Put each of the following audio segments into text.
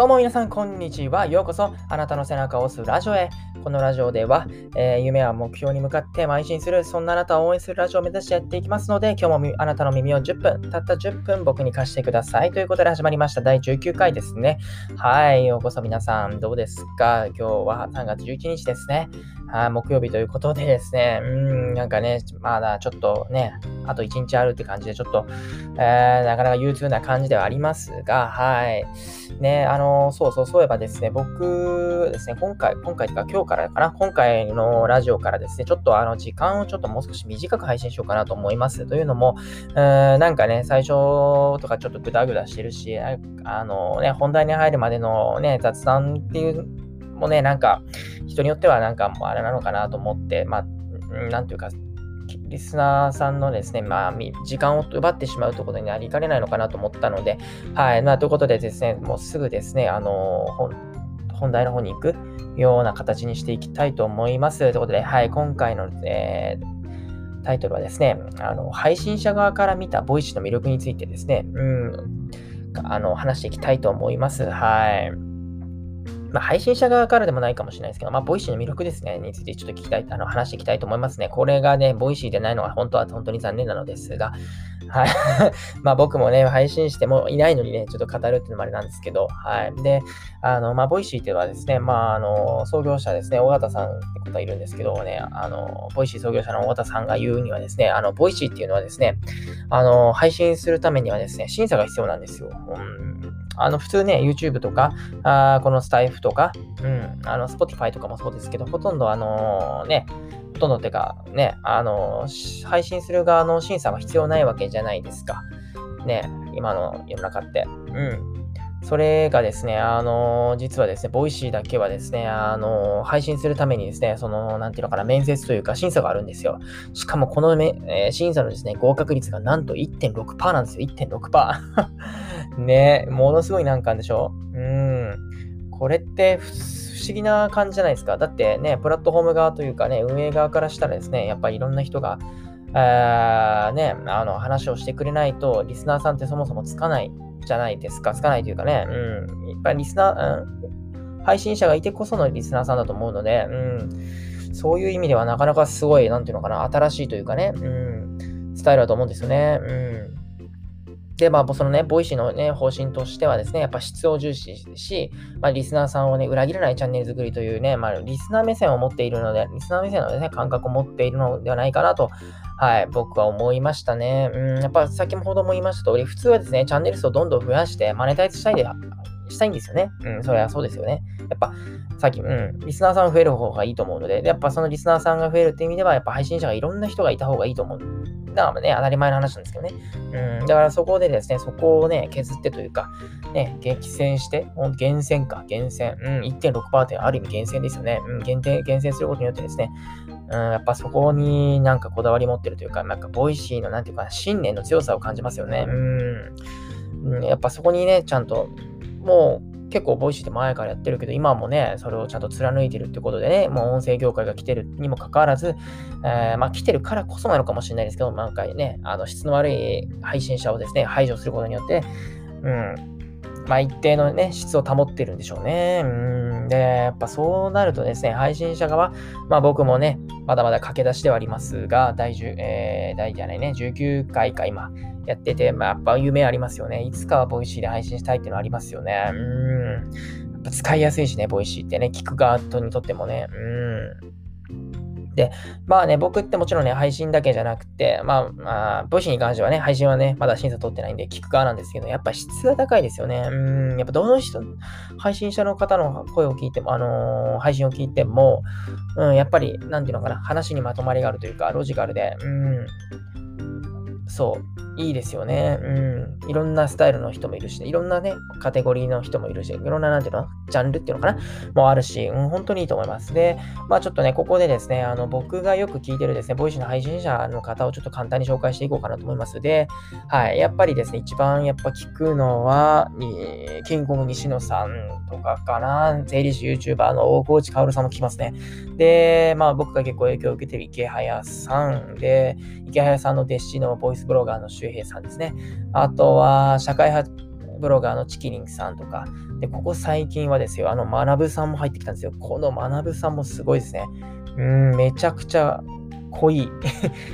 どうも皆さん、こんにちは。ようこそ、あなたの背中を押すラジオへ。このラジオでは、えー、夢は目標に向かって邁進する、そんなあなたを応援するラジオを目指してやっていきますので、今日もあなたの耳を10分、たった10分僕に貸してください。ということで始まりました。第19回ですね。はい、ようこそ皆さん、どうですか？今日は3月11日ですね。はい、木曜日ということでですね、うん、なんかね、まだちょっとね、あと1日あるって感じで、ちょっと、えー、なかなか憂鬱な感じではありますが、はい。ね、あの、そうそう、そういえばですね、僕ですね、今回、今回というか今日からかな、今回のラジオからですね、ちょっとあの、時間をちょっともう少し短く配信しようかなと思います。というのも、えー、なんかね、最初とかちょっとグダグダしてるし、あのね、本題に入るまでのね、雑談っていうもね、なんか、人によってはなんかもうあれなのかなと思って、まあ、なんていうか、リスナーさんのですね、まあ、時間を奪ってしまうということになりかねないのかなと思ったので、はい、まあ、ということでですね、もうすぐですね、あの本題の方に行くような形にしていきたいと思います。ということで、はい、今回の、えー、タイトルはですね、あの配信者側から見た Voicy の魅力についてですね、うん、あの話していきたいと思います。はい。まあ、配信者側からでもないかもしれないですけど、まあ、 Voicy の魅力ですね、についてちょっと聞きたい、あの、話していきたいと思いますね。これがね、 Voicy でないのは本当は本当に残念なのですが、はい。まあ、僕もね、配信してもいないのにね、ちょっと語るっていうのもあれなんですけど、はい。で、あの、まあ、 Voicy っていうのはですね、まあ、あの、創業者ですね、緒方さんってことはいるんですけどね、あの、 Voicy 創業者の緒方さんが言うにはですね、あの、 Voicy っていうのはですね、あの、配信するためにはですね、審査が必要なんですよ。うんあの、普通ね、YouTube とか、あこのスタイフとか、うん、あの、Spotify とかもそうですけど、ほとんどあのね、とんどってか、ね、あの、配信する側の審査は必要ないわけじゃないですか。ね、今の世の中って。うん。それがですね、あの実はですね、 Voicy だけはですね、あの配信するためにですね、その、なんていうのかな、面接というか審査があるんですよ。しかもこのめ、えー、審査のですね、合格率がなんと1.6%なんですよ。1.6%。ねものすごい難関でしょ？うん。これって不思議な感じじゃないですか。だってね、プラットフォーム側というかね、運営側からしたらですね、やっぱりいろんな人が、あね、あの話をしてくれないと、リスナーさんってそもそもつかないじゃないですか。つかないというかね、うん。いっぱいリスナー、うん、配信者がいてこそのリスナーさんだと思うので、うん。そういう意味ではなかなかすごい、なんていうのかな、新しいというかね、うん。スタイルだと思うんですよね。うん。で、まあ、そのね、 Voicy のね、方針としてはですね、やっぱ質を重視し、まあ、リスナーさんをね、裏切らないチャンネル作りというね、まあ、リスナー目線を持っているので、リスナー目線のね、感覚を持っているのではないかなと、はい、僕は思いましたね。うん、やっぱ先ほども言いました通り、普通はですね、チャンネル数をどんどん増やして、マネタイズしたいで、したいんですよね。うん、それはそうですよね。やっぱ、さっき、うん、リスナーさんが増える方がいいと思うので、でやっぱそのリスナーさんが増えるっていう意味では、やっぱ配信者がいろんな人がいた方がいいと思う。だからね、当たり前の話なんですけどね。うん、だからそこでですね、そこをね、削ってというか、ね、激戦して、厳選か、厳選。うん、1.6%ってある意味厳選ですよね。うん、厳選、厳選することによってですね、うん、やっぱそこになんかこだわり持ってるというか、なんか Voicy のなんていうか、信念の強さを感じますよね。うん、やっぱそこにね、ちゃんと、もう結構 Voicy って前からやってるけど、今もね、それをちゃんと貫いてるってことでね、もう音声業界が来てるにもかかわらず、えー、まあ来てるからこそなのかもしれないですけど、なんかね、あの質の悪い配信者をですね、排除することによって、うん、まあ一定のね、質を保ってるんでしょうね。うん。で、やっぱそうなるとですね、配信者側、まあ僕もね、まだまだ駆け出しではありますが、第10、えー、第じゃないね、19回か今やってて、まあやっぱ夢ありますよね。いつかは Voicy で配信したいっていうのはありますよね。うん。やっぱ使いやすいしね、 Voicy ってね、聞く側にとってもね。うん。で、まあね、僕ってもちろんね、配信だけじゃなくて、まあ、まあ、 Voicyに関してはね、配信はね、まだ審査通ってないんで、聞く側なんですけど、やっぱ質が高いですよね。うん、やっぱどの人、配信者の方の声を聞いても、あのー、配信を聞いても、うん、やっぱり、なんていうのかな、話にまとまりがあるというか、ロジカルで、うん、そう、いいですよね。うん。いろんなスタイルの人もいるし、いろんなね、カテゴリーの人もいるし、いろんな、なんていうの、ジャンルっていうのかな？もあるし、うん、本当にいいと思います。で、まあちょっとね、ここでですね、あの、僕がよく聞いてるですね、 Voicyの配信者の方をちょっと簡単に紹介していこうかなと思います。で、はい、やっぱりですね、一番やっぱ聞くのは、キングコング西野さんとかかな、税理士 YouTuber の大河内薫さんも聞きますね。で、まあ僕が結構影響を受けてるイケハヤさんで、イケハヤさんの弟子のボイスブロガーの周平さんですね。あとは、社会派ブロガーのチキリンさんとか、で、ここ最近はですよ、あの、学さんも入ってきたんですよ。この学さんもすごいですね。うん、めちゃくちゃ濃い。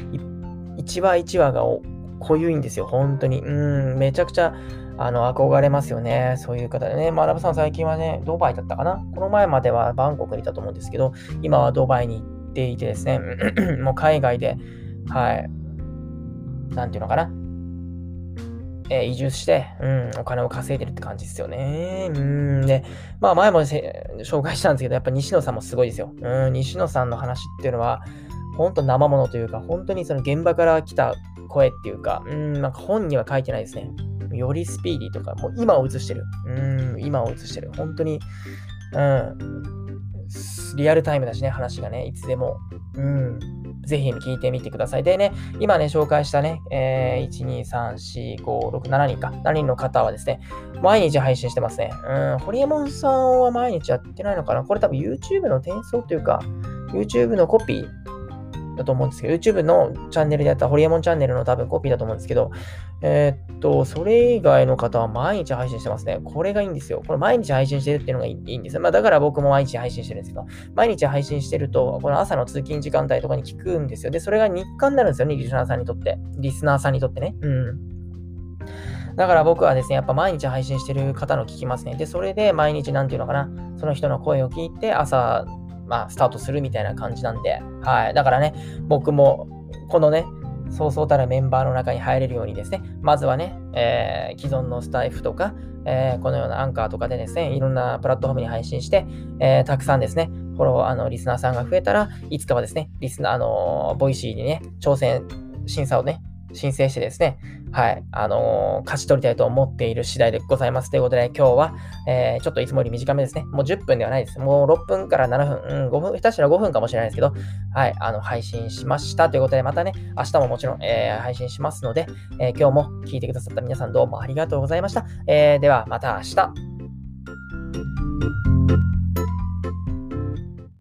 一話一話が濃ゆいんですよ、本当に。うん、めちゃくちゃ、あの、憧れますよね。そういう方でね。学さん最近はね、ドバイだったかなこの前まではバンコクにいたと思うんですけど、今はドバイに行っていてですね、もう海外で、はい、なんていうのかなえー、移住して、うん、お金を稼いでるって感じですよね。うん、で、まあ前も紹介したんですけど、やっぱ西野さんもすごいですよ。うん、西野さんの話っていうのは、本当生ものというか、本当にその現場から来た声っていうか、うん、なんか本には書いてないですね。よりスピーディーとか、もう今を映してる。うん、今を映してる。本当に、うん、リアルタイムだしね、話がね、いつでも。うん、ぜひ聞いてみてください。でね、今ね、紹介したね、えー、1、2、3、4、5、6、7人か、7人の方はですね、毎日配信してますね。うん、ホリエモンさんは毎日やってないのかなこれ多分 YouTube の転送というか、YouTube のコピーだと思うんですけど、YouTube のチャンネルでやったホリエモンチャンネルの多分コピーだと思うんですけど、えー、っと、それ以外の方は毎日配信してますね。これがいいんですよ。これ毎日配信してるっていうのがいいんですよ。まあだから僕も毎日配信してるんですけど、毎日配信してると、この朝の通勤時間帯とかに聞くんですよ。で、それが日課になるんですよね、リスナーさんにとって。リスナーさんにとってね。うん。だから僕はですね、やっぱ毎日配信してる方の聞きますね。で、それで毎日なんていうのかな、その人の声を聞いて朝まあ、スタートするみたいな感じなんで、はい。だからね、僕も、このね、そうそうたるメンバーの中に入れるようにですね、まずはね、えー、既存のスタイフとか、えー、このようなアンカーとかでですね、いろんなプラットフォームに配信して、えー、たくさんですね、フォロー、あの、リスナーさんが増えたらいつかはですね、リスナー、あの Voicyにね、挑戦、審査をね、申請してですね、はい、あのー、勝ち取りたいと思っている次第でございます。ということで、今日は、えー、ちょっといつもより短めですね。もう10分ではないです。もう6分から7分、うん、5分、下手したら5分かもしれないですけど、はい、あの、配信しました。ということで、またね、明日ももちろん、えー、配信しますので、え今日も聞いてくださった皆さんどうもありがとうございました。えでは、また明日。